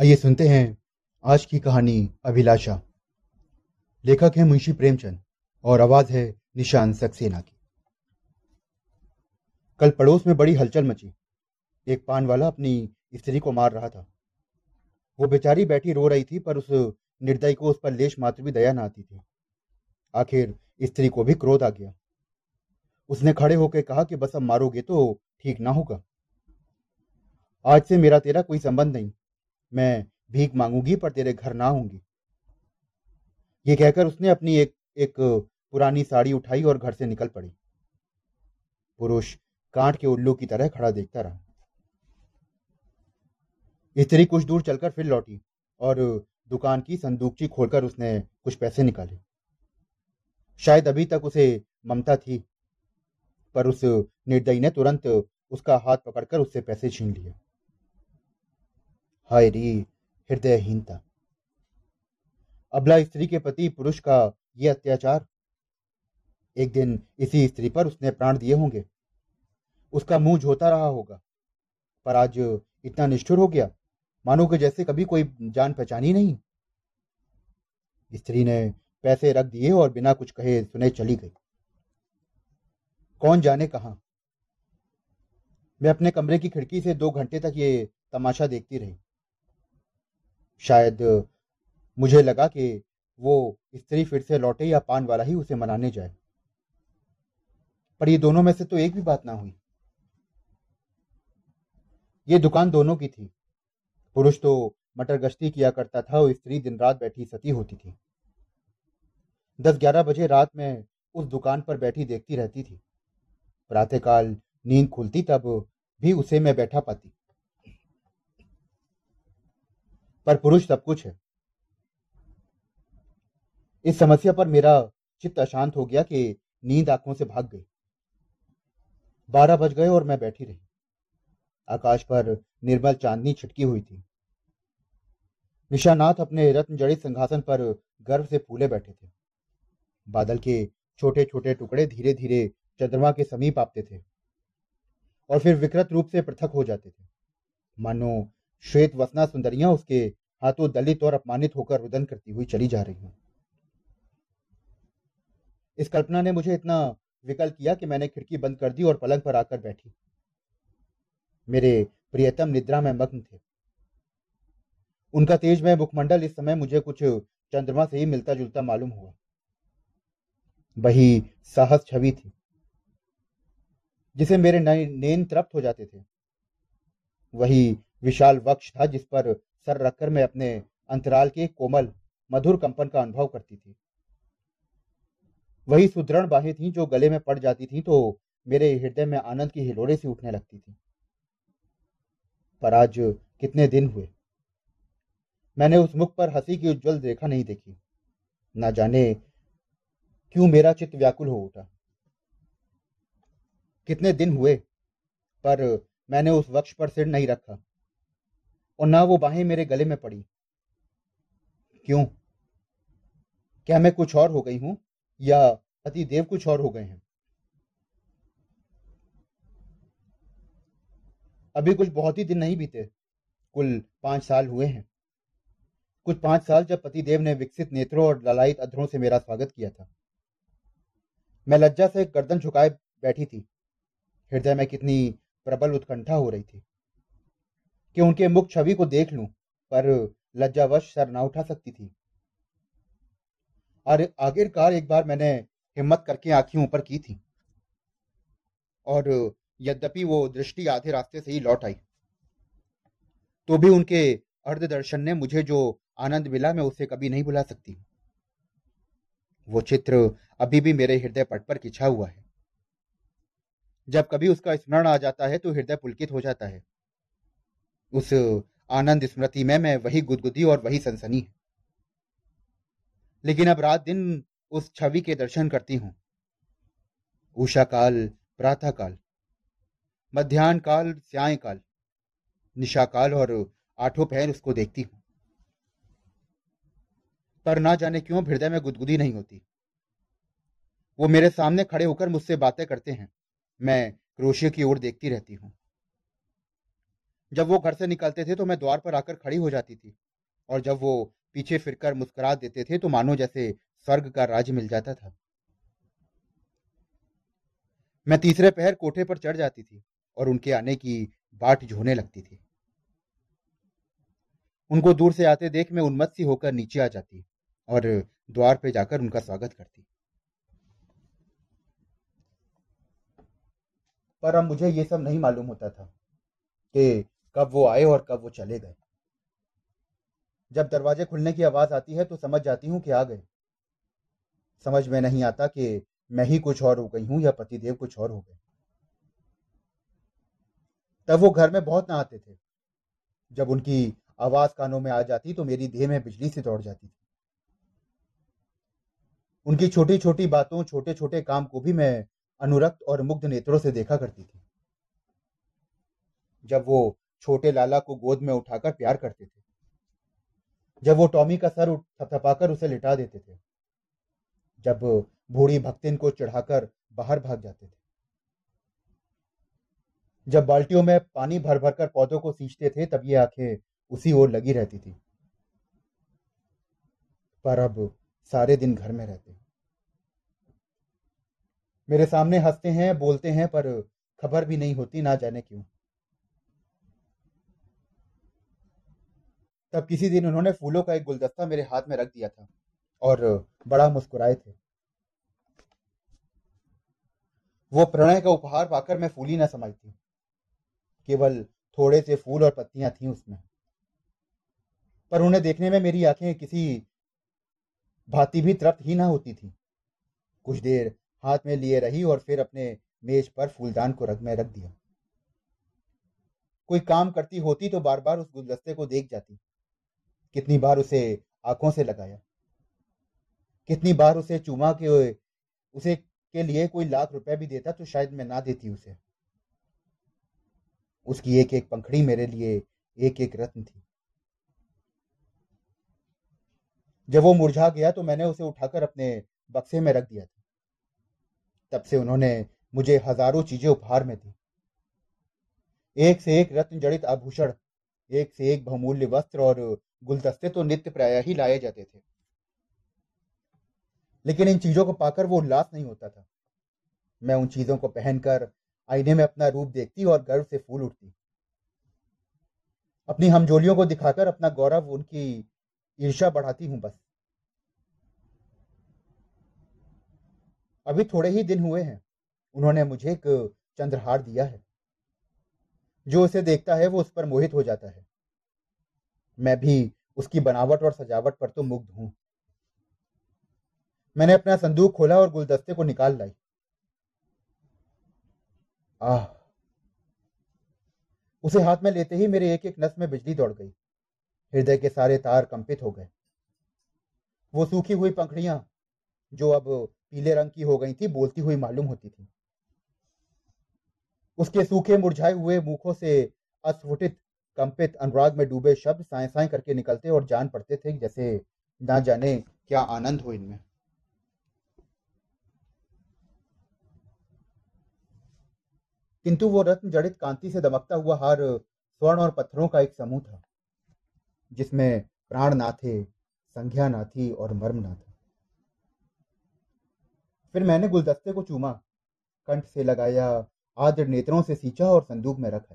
आइए सुनते हैं आज की कहानी अभिलाषा। लेखक है मुंशी प्रेमचंद और आवाज़ है निशान सक्सेना की। कल पड़ोस में बड़ी हलचल मची। एक पान वाला अपनी स्त्री को मार रहा था। वो बेचारी बैठी रो रही थी, पर उस निर्दयी को उस पर लेश मात्र भी दया न आती थी। आखिर स्त्री को भी क्रोध आ गया। उसने खड़े होकर कहा कि बस अब मारोगे तो ठीक ना होगा। आज से मेरा तेरा कोई संबंध नहीं। मैं भीख मांगूँगी, पर तेरे घर ना आऊँगी ये कहकर उसने अपनी एक एक पुरानी साड़ी उठाई और घर से निकल पड़ी। पुरुष कांट के उल्लू की तरह खड़ा देखता रहा। स्त्री कुछ दूर चलकर फिर लौटी और दुकान की संदूकची खोलकर उसने कुछ पैसे निकाले। शायद अभी तक उसे ममता थी, पर उस निर्दयी ने तुरंत उसका हाथ पकड़कर उससे पैसे छीन लिए। हाय री हृदयहीनता। अबला स्त्री के प्रति पुरुष का यह अत्याचार? एक दिन इसी स्त्री पर उसने प्राण दिए होंगे। उसका मुँह झोता रहा होगा। पर आज इतना निष्ठुर हो गया। मानो कि जैसे कभी कोई जान पहचानी नहीं। स्त्री ने पैसे रख दिए और बिना कुछ कहे सुने चली गई। कौन जाने कहा? मैं अपने कमरे की खिड़की से दो घंटे तक ये तमाशा देखती रही। शायद मुझे लगा कि वो स्त्री फिर से लौटे या पान वाला ही उसे मनाने जाए। पर ये दोनों में से तो एक भी बात ना हुई। ये दुकान दोनों की थी। पुरुष तो मटर गश्ती किया करता था और स्त्री दिन रात बैठी सती होती थी। दस ग्यारह बजे रात में उस दुकान पर बैठी देखती रहती थी। प्रातःकाल नींद खुलती तब भी उसे मैं बैठा पाती। पर पुरुष सब कुछ है। इस समस्या पर मेरा चित्त अशांत हो गया कि नींद आँखों से भाग गई। बारह बज गए और मैं बैठी रही। आकाश पर निर्मल चांदनी छिटकी हुई थी। निशानाथ अपने रत्न जड़ित सिंहासन पर गर्व से फूले बैठे थे। बादल के छोटे छोटे टुकड़े धीरे धीरे चंद्रमा के समीप आते थे और फिर विकृत रूप से पृथक हो जाते थे। मानो श्वेत वसना सुंदरियाँ उसके हाथों दलित और अपमानित होकर रुदन करती हुई चली जा रही हूँ। इस कल्पना ने मुझे इतना विकल किया कि मैंने खिड़की बंद कर दी और पलंग पर आकर बैठी। मेरे प्रियतम निद्रा में मग्न थे। उनका तेजमय मुखमंडल इस समय मुझे कुछ चंद्रमा से ही मिलता जुलता मालूम हुआ। वही साहस छवि थी, जिसे मेरे नैन तृप्त हो जाते थे। वही विशाल वक्ष था जिस पर सर रखकर मैं अपने अंतराल के कोमल, मधुर कंपन का अनुभव करती थी। वही सुदृढ़ बाहें थी जो गले में पड़ जाती थी तो मेरे हृदय में आनंद की हिलोरे से उठने लगती थी। पर आज कितने दिन हुए? मैंने उस मुख पर हँसी की उज्जवल रेखा नहीं देखी। ना जाने क्यों मेरा चित्त व्याकुल हो उठा। कितने दिन हुए? पर मैंने उस वक्ष पर सिर नहीं रखा। और ना वो बाहें मेरे गले में पड़ी। क्यों? क्या मैं कुछ और हो गई हूँ? या पति देव कुछ और हो गए हैं? अभी कुछ बहुत ही दिन नहीं बीते। कुल पाँच साल हुए हैं। कुछ पाँच साल जब पतिदेव ने विकसित नेत्रों और ललायित अधरों से मेरा स्वागत किया था। मैं लज्जा से गर्दन झुकाए बैठी थी। हृदय में कितनी प्रबल उत्कंठा हो रही थी। कि उनके मुख छवि को देख लूँ, पर लज्जावश सर ना उठा सकती थी। और आखिरकार एक बार मैंने हिम्मत करके आँखें ऊपर की थी, और यद्यपि वो दृष्टि आधे रास्ते से ही लौट आई तो भी उनके अर्ध दर्शन ने मुझे जो आनंद मिला मैं उसे कभी नहीं भुला सकती। वो चित्र अभी भी मेरे हृदय पट पर खिंचा हुआ है। जब कभी उसका स्मरण आ जाता है तो हृदय पुलकित हो जाता है। उस आनंद स्मृति में मैं वही गुदगुदी और वही सनसनी है। लेकिन अब रात दिन उस छवि के दर्शन करती हूँ। उषा काल, प्रातः काल मध्यान्ह काल स्याय काल, निशा काल और आठों पहर उसको देखती हूँ। पर ना जाने क्यों हृदय में गुदगुदी नहीं होती। वो मेरे सामने खड़े होकर मुझसे बातें करते हैं। मैं क्रोशिया की ओर देखती रहती हूँ। जब वो घर से निकलते थे तो मैं द्वार पर आकर खड़ी हो जाती थी। और जब वो पीछे फिरकर मुस्कुरा देते थे तो मानो जैसे स्वर्ग का राज मिल जाता था। मैं तीसरे पहर कोठे पर चढ़ जाती थी और उनके आने की बाट झोने लगती थी। उनको दूर से आते देख मैं उन्मत्त सी होकर नीचे आ जाती और द्वार पे जाकर उनका स्वागत करती। पर अब मुझे ये सब नहीं मालूम होता था कि कब वो आए और कब वो चले गए। जब दरवाजे खुलने की आवाज़ आती है तो समझ जाती हूँ कि आ गए। समझ में नहीं आता कि मैं ही कुछ और हो गई हूँ या पतिदेव कुछ और हो गए। तब वो घर में बहुत ना आते थे। जब उनकी आवाज़ कानों में आ जाती तो मेरी देह में बिजली से दौड़ जाती थी। उनकी छोटी छोटी बातों छोटे छोटे काम को भी मैं अनुरक्त और मुग्ध नेत्रों से देखा करती थी। जब वो छोटे लाला को गोद में उठाकर प्यार करते थे। जब वो टॉमी का सर थपथपाकर उसे लिटा देते थे, जब बूढ़ी भक्तिन को चढ़ाकर बाहर भाग जाते थे। जब बाल्टियों में पानी भर भर कर पौधों को सींचते थे, तब ये आँखें उसी ओर लगी रहती थी। पर अब सारे दिन घर में रहते मेरे सामने हँसते हैं, बोलते हैं, पर खबर भी नहीं होती, ना जाने क्यों। तब किसी दिन उन्होंने फूलों का एक गुलदस्ता मेरे हाथ में रख दिया था और बड़ा मुस्कुराए थे। वो प्रणय का उपहार पाकर मैं फूली न समाई थी। केवल थोड़े से फूल और पत्तियाँ थीं उसमें। पर उन्हें देखने में मेरी आँखें किसी भांति भी तृप्त ही ना होती थी। कुछ देर हाथ में लिए रही और फिर अपने मेज पर फूलदान को रग में रख दिया। कोई काम करती होती तो बार बार उस गुलदस्ते को देख जाती। कितनी बार उसे आँखों से लगाया? कितनी बार उसे चूमा के उसे के लिए कोई लाख रुपए भी देता तो शायद मैं ना देती उसे। उसकी एक एक पंखड़ी मेरे लिए एक एक रत्न थी। जब वो मुरझा गया तो मैंने उसे उठाकर अपने बक्से में रख दिया था। तब से उन्होंने मुझे हज़ारों चीज़ें उपहार में दी। एक से एक रत्न जड़ित आभूषण, एक से एक बहुमूल्य वस्त्र और गुलदस्ते तो नित्य प्राय ही लाए जाते थे। लेकिन इन चीज़ों को पाकर वो उल्लास नहीं होता था। मैं उन चीज़ों को पहनकर आईने में अपना रूप देखती और गर्व से फूल उठती। अपनी हमजोलियों को दिखाकर अपना गौरव उनकी ईर्षा बढ़ाती हूँ बस। अभी थोड़े ही दिन हुए हैं। उन्होंने मुझे एक चंद्रहार दिया है। जो उसे देखता है वो उस पर मोहित हो जाता है। मैं भी उसकी बनावट और सजावट पर तो मुग्ध हूँ। मैंने अपना संदूक खोला और गुलदस्ते को निकाल लाई। आह! उसे हाथ में लेते ही मेरे एक एक नस में बिजली दौड़ गई। हृदय के सारे तार कंपित हो गए। वो सूखी हुई पंखड़ियाँ, जो अब पीले रंग की हो गई थी, बोलती हुई मालूम होती थी। उसके सूखे मुरझाए हुए मुखों से अस्फुटित कंपित अनुराग में डूबे शब्द साए साए करके निकलते और जान पड़ते थे जैसे ना जाने क्या आनंद हो इनमें। किंतु वो रत्न जड़ित कांति से दमकता हुआ हार स्वर्ण और पत्थरों का एक समूह था, जिसमें प्राण ना थे, संज्ञा ना थी और मर्म ना था। फिर मैंने गुलदस्ते को चूमा, कंठ से लगाया, आद्र नेत्रों से सींचा और संदूक में रखा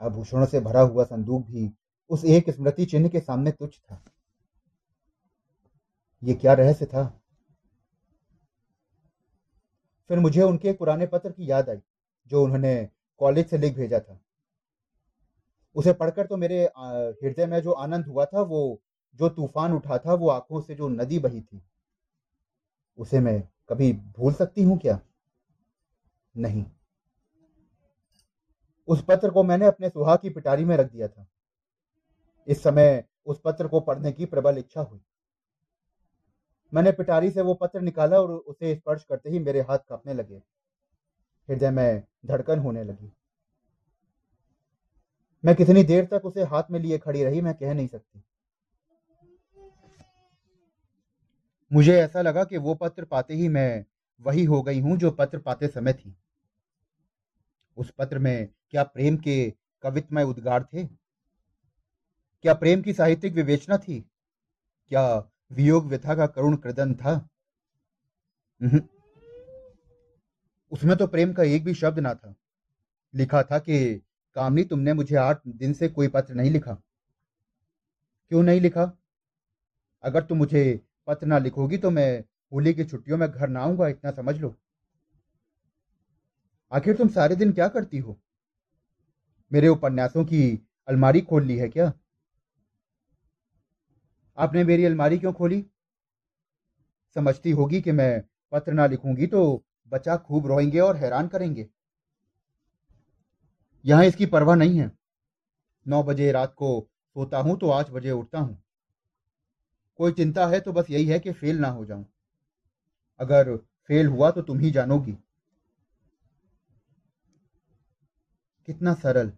आभूषणों से भरा हुआ संदूक भी उस एक स्मृति चिन्ह के सामने तुच्छ था। ये क्या रहस्य था? फिर मुझे उनके एक पुराने पत्र की याद आई, जो उन्होंने कॉलेज से लिख भेजा था। उसे पढ़कर तो मेरे हृदय में जो आनंद हुआ था, वो, जो तूफ़ान उठा था, वो आँखों से जो नदी बही थी। उसे मैं कभी भूल सकती हूँ क्या? नहीं। उस पत्र को मैंने अपने सुहा की पिटारी में रख दिया था। इस समय उस पत्र को पढ़ने की प्रबल इच्छा हुई। मैंने पिटारी से वो पत्र निकाला और उसे स्पर्श करते ही मेरे हाथ कांपने लगे। हृदय में धड़कन होने लगी। मैं कितनी देर तक उसे हाथ में लिए खड़ी रही मैं कह नहीं सकती। मुझे ऐसा लगा कि वो पत्र पाते ही मैं वही हो गई हूँ जो पत्र पाते समय थी। उस पत्र में क्या प्रेम के कवित्वमय उद्गार थे? क्या प्रेम की साहित्यिक विवेचना थी? क्या वियोग व्यथा का करुण कृदन था? उसमें तो प्रेम का एक भी शब्द ना था। लिखा था कि, कामनी, तुमने मुझे आठ दिन से कोई पत्र नहीं लिखा। क्यों नहीं लिखा? अगर तुम मुझे पत्र ना लिखोगी तो मैं होली की छुट्टियों में घर ना आऊँगा, इतना समझ लो। आखिर तुम सारे दिन क्या करती हो? मेरे उपन्यासों की अलमारी खोल ली है क्या? आपने मेरी अलमारी क्यों खोली? समझती होगी कि मैं पत्र ना लिखूँगी तो बच्चा खूब रोएँगे और हैरान करेंगे। यहाँ इसकी परवाह नहीं है। नौ बजे रात को सोता हूँ तो आठ बजे उठता हूँ। कोई चिंता है तो बस यही है कि फेल ना हो जाऊँ। अगर फेल हुआ तो तुम ही जानोगी। कितना सरल।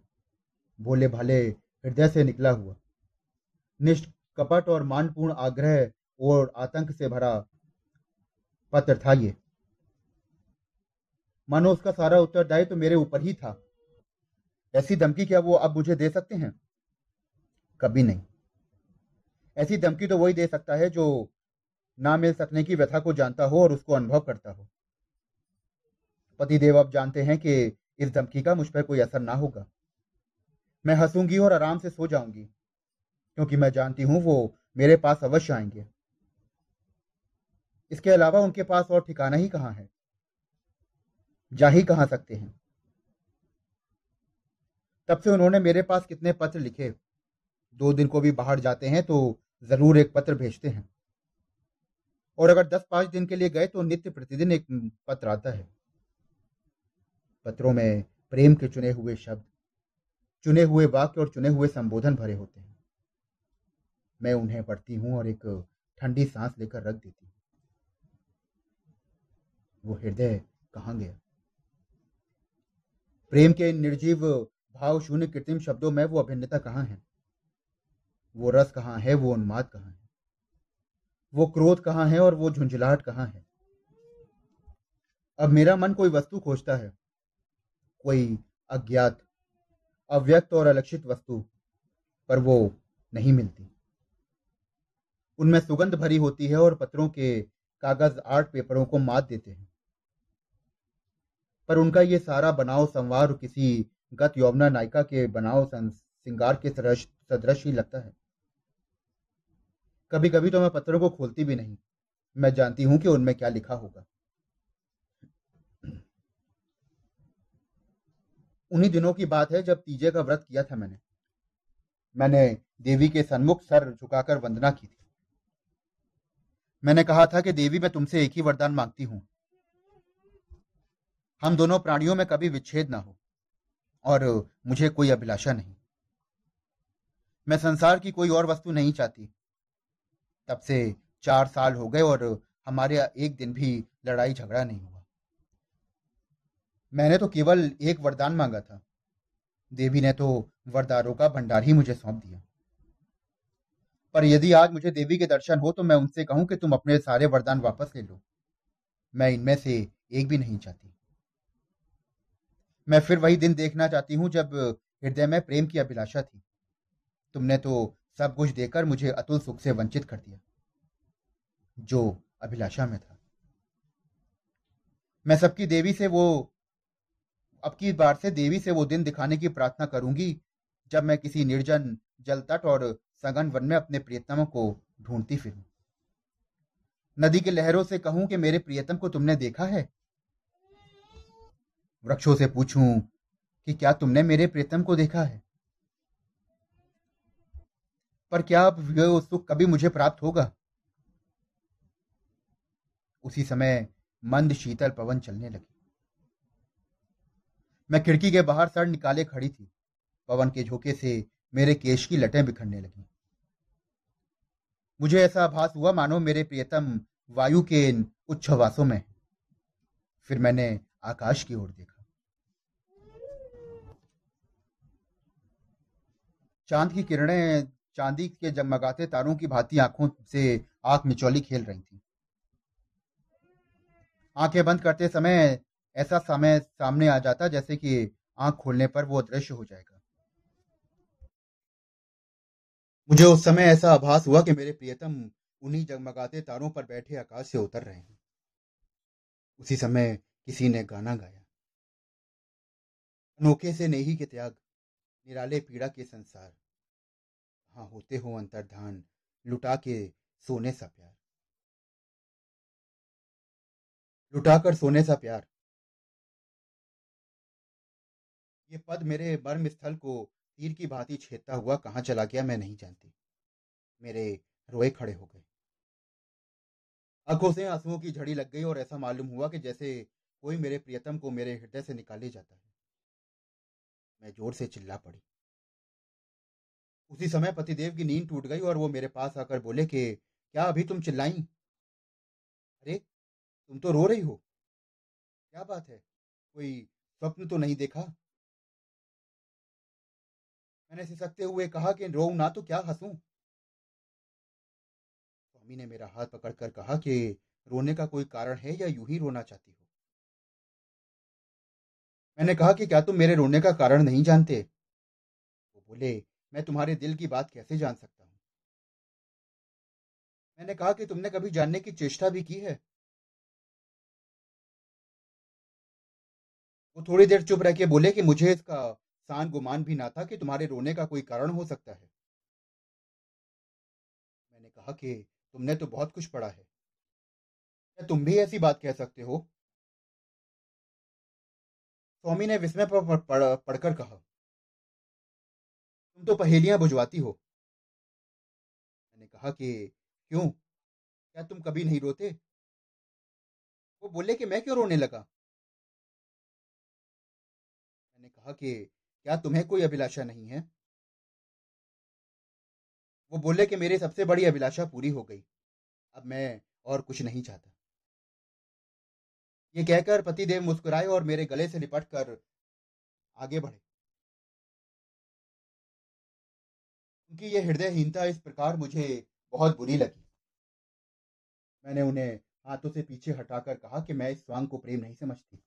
भोले भाले हृदय से निकला हुआ। निष्कपट और मानपूर्ण आग्रह और आतंक से भरा पत्र था ये। मानो उसका सारा उत्तरदायित्व तो मेरे ऊपर ही था। ऐसी धमकी क्या वो अब मुझे दे सकते हैं? कभी नहीं। ऐसी धमकी तो वही दे सकता है जो ना मिल सकने की व्यथा को जानता हो और उसको अनुभव करता हो। पतिदेव अब जानते हैं कि इस धमकी का मुझ पर कोई असर ना होगा। मैं हंसूँगी और आराम से सो जाऊँगी, क्योंकि मैं जानती हूँ वो मेरे पास अवश्य आएँगे। इसके अलावा उनके पास और ठिकाना ही कहाँ है? जा ही कहाँ सकते हैं? तब से उन्होंने मेरे पास कितने पत्र लिखे। दो दिन को भी बाहर जाते हैं तो ज़रूर एक पत्र भेजते हैं। और अगर दस पाँच दिन के लिए गए तो नित्य प्रतिदिन एक पत्र आता है। पत्रों में प्रेम के चुने हुए शब्द। चुने हुए वाक्य और चुने हुए संबोधन भरे होते हैं। मैं उन्हें पढ़ती हूँ और एक ठंडी सांस लेकर रख देती हूँ। वो हृदय कहाँ गया? प्रेम के निर्जीव भाव शून्य कृत्रिम शब्दों में वो अभिन्नता कहाँ है? वो रस कहाँ है? वो उन्माद कहाँ है? वो क्रोध कहाँ है और वो झुंझलाहट कहाँ है? अब मेरा मन कोई वस्तु खोजता है, कोई अज्ञात अव्यक्त और अलक्षित वस्तु पर वो नहीं मिलती। उनमें सुगंध भरी होती है और पत्रों के कागज़ आर्ट पेपरों को मात देते हैं। पर उनका ये सारा बनाव संवार किसी गत यौवना नायिका के बनाव श्रृंगार के सदृश ही लगता है। कभी कभी तो मैं पत्रों को खोलती भी नहीं। मैं जानती हूँ कि उनमें क्या लिखा होगा। उन्हीं दिनों की बात है जब तीजे का व्रत किया था मैंने। मैंने देवी के सन्मुख सर झुकाकर वंदना की थी। मैंने कहा था कि देवी, मैं तुमसे एक ही वरदान मांगती हूँ। हम दोनों प्राणियों में कभी विच्छेद ना हो और मुझे कोई अभिलाषा नहीं। मैं संसार की कोई और वस्तु नहीं चाहती। तब से चार साल हो गए और हमारे एक दिन भी लड़ाई झगड़ा नहीं हुआ। मैंने तो केवल एक वरदान मांगा था। देवी ने तो वरदारों का भंडार ही मुझे सौंप दिया। पर यदि आज मुझे देवी के दर्शन हो तो मैं उनसे कहूँ कि तुम अपने सारे वरदान वापस ले लो। मैं इनमें से एक भी नहीं चाहती। मैं फिर वही दिन देखना चाहती हूँ जब हृदय में प्रेम की अभिलाषा थी। तुमने तो सब कुछ देकर मुझे अतुल सुख से वंचित कर दिया, जो अभिलाषा में था। मैं सबकी देवी से वो अब की बार से देवी से वो दिन दिखाने की प्रार्थना करूँगी, जब मैं किसी निर्जन जल तट और सघन वन में अपने प्रियतम को ढूंढती फिरूं। नदी के लहरों से कहूँ कि मेरे प्रियतम को तुमने देखा है? वृक्षों से पूछूँ कि क्या तुमने मेरे प्रियतम को देखा है? पर क्या वह सुख कभी मुझे प्राप्त होगा? उसी समय मंद शीतल पवन चलने लगी। मैं खिड़की के बाहर सर निकाले खड़ी थी। पवन के झोंके से मेरे केश की लटें बिखरने लगी। मुझे ऐसा आभास हुआ, मानो मेरे प्रियतम वायु के उच्छवासों में। फिर मैंने आकाश की ओर देखा। चाँद की किरणें चांदी के जगमगाते तारों की भांति आँखों से आँख मिचौली खेल रही थी। आँखें बंद करते समय ऐसा समय सामने आ जाता जैसे कि आँख खोलने पर वो अदृश्य हो जाएगा। मुझे उस समय ऐसा आभास हुआ कि मेरे प्रियतम उन्हीं जगमगाते तारों पर बैठे आकाश से उतर रहे हैं। उसी समय किसी ने गाना गाया। अनोखे से नेही के त्याग, निराले पीड़ा के संसार। हाँ होते हो अंतर्धान, लुटा के सोने सा प्यार। लुटाकर सोने सा प्यार। ये पद मेरे बर्म स्थल को तीर की भांति छेदता हुआ कहाँ चला गया मैं नहीं जानती। मेरे रोए खड़े हो गए। आँखों से आंसुओं की झड़ी लग गई और ऐसा मालूम हुआ कि जैसे कोई मेरे प्रियतम को मेरे हृदय से निकाले जाता है। मैं ज़ोर से चिल्ला पड़ी। उसी समय पतिदेव की नींद टूट गई और वो मेरे पास आकर बोले कि, क्या अभी तुम चिल्लाई? अरे, तुम तो रो रही हो। क्या बात है? कोई स्वप्न तो नहीं देखा? मैंने सिसकते हुए कहा कि रो ना तो क्या हंसूं? स्वामी ने मेरा हाथ पकड़कर कहा कि, रोने का कोई कारण है या यूँ ही रोना चाहती हो? मैंने कहा कि, क्या तुम मेरे रोने का कारण नहीं जानते? वो बोले, मैं तुम्हारे दिल की बात कैसे जान सकता हूँ? मैंने कहा कि, तुमने कभी जानने की चेष्टा भी की है? वो थोड़ी देर चुप रह के बोले कि, मुझे इसका सान गुमान भी ना था कि तुम्हारे रोने का कोई कारण हो सकता है। मैंने कहा कि तुमने तो बहुत कुछ पढ़ा है। क्या तुम भी ऐसी बात कह सकते हो? स्वामी ने विस्मय पर पढ़कर कहा, तुम तो पहेलियाँ बुझवाती हो। मैंने कहा कि, क्यों? क्या तुम कभी नहीं रोते? वो बोले कि, मैं क्यों रोने लगा? मैंने कहा कि क्या तुम्हें कोई अभिलाषा नहीं है? वो बोले कि मेरी सबसे बड़ी अभिलाषा पूरी हो गई। अब मैं और कुछ नहीं चाहता। ये कहकर पतिदेव मुस्कुराए और मेरे गले से लिपट कर आगे बढ़े। उनकी ये हृदयहीनता इस प्रकार मुझे बहुत बुरी लगी। मैंने उन्हें हाथों से पीछे हटाकर कहा कि मैं इस स्वांग को प्रेम नहीं समझती।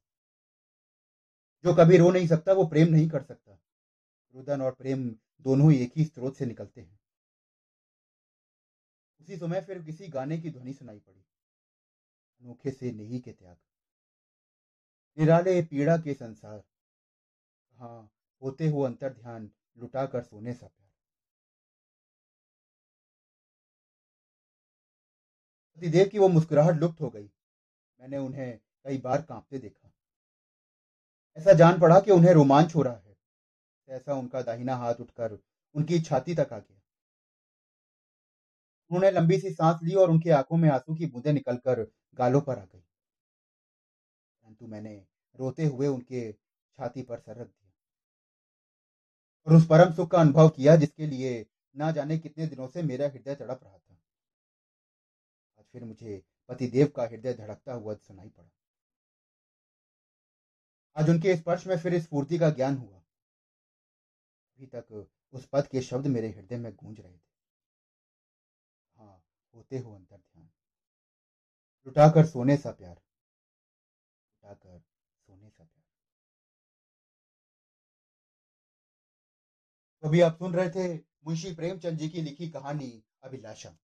जो कभी रो नहीं सकता, वो प्रेम नहीं कर सकता। रुदन और प्रेम दोनों ही एक ही स्रोत से निकलते हैं। उसी समय फिर किसी गाने की ध्वनि सुनाई पड़ी। अनोखे से नहीं के त्याग। निराले पीड़ा के संसार। हाँ होते हो अंतर ध्यान, लुटा कर सोने सा प्यार। की वो मुस्कुराहट लुप्त हो गई। मैंने उन्हें कई बार कांपते देखा। ऐसा जान पड़ा कि उन्हें रोमांच हो रहा है। ऐसा उनका दाहिना हाथ उठकर उनकी छाती तक आ गया। उन्होंने लंबी सी सांस ली और उनकी आँखों में आँसू की बूंदें निकलकर गालों पर आ गई। परंतु मैंने रोते हुए उनके छाती पर सर रख दिया और उस परम सुख का अनुभव किया जिसके लिए ना जाने कितने दिनों से मेरा हृदय तड़प रहा था। आज फिर मुझे पतिदेव का हृदय धड़कता हुआ सुनाई पड़ा। आज उनके स्पर्श में फिर स्फूर्ति का ज्ञान हुआ। अभी तक उस पद के शब्द मेरे हृदय में गूंज रहे थे। हाँ होते हो अंतर ध्यान। लुटाकर सोने सा प्यार। लुटाकर सोने सा प्यार। तो अभी आप सुन रहे थे मुंशी प्रेमचंद जी की लिखी कहानी अभिलाषा।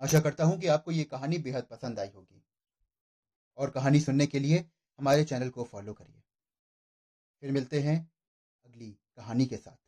आशा करता हूँ कि आपको ये कहानी बेहद पसंद आई होगी। और कहानी सुनने के लिए हमारे चैनल को फॉलो करिए। फिर मिलते हैं अगली कहानी के साथ।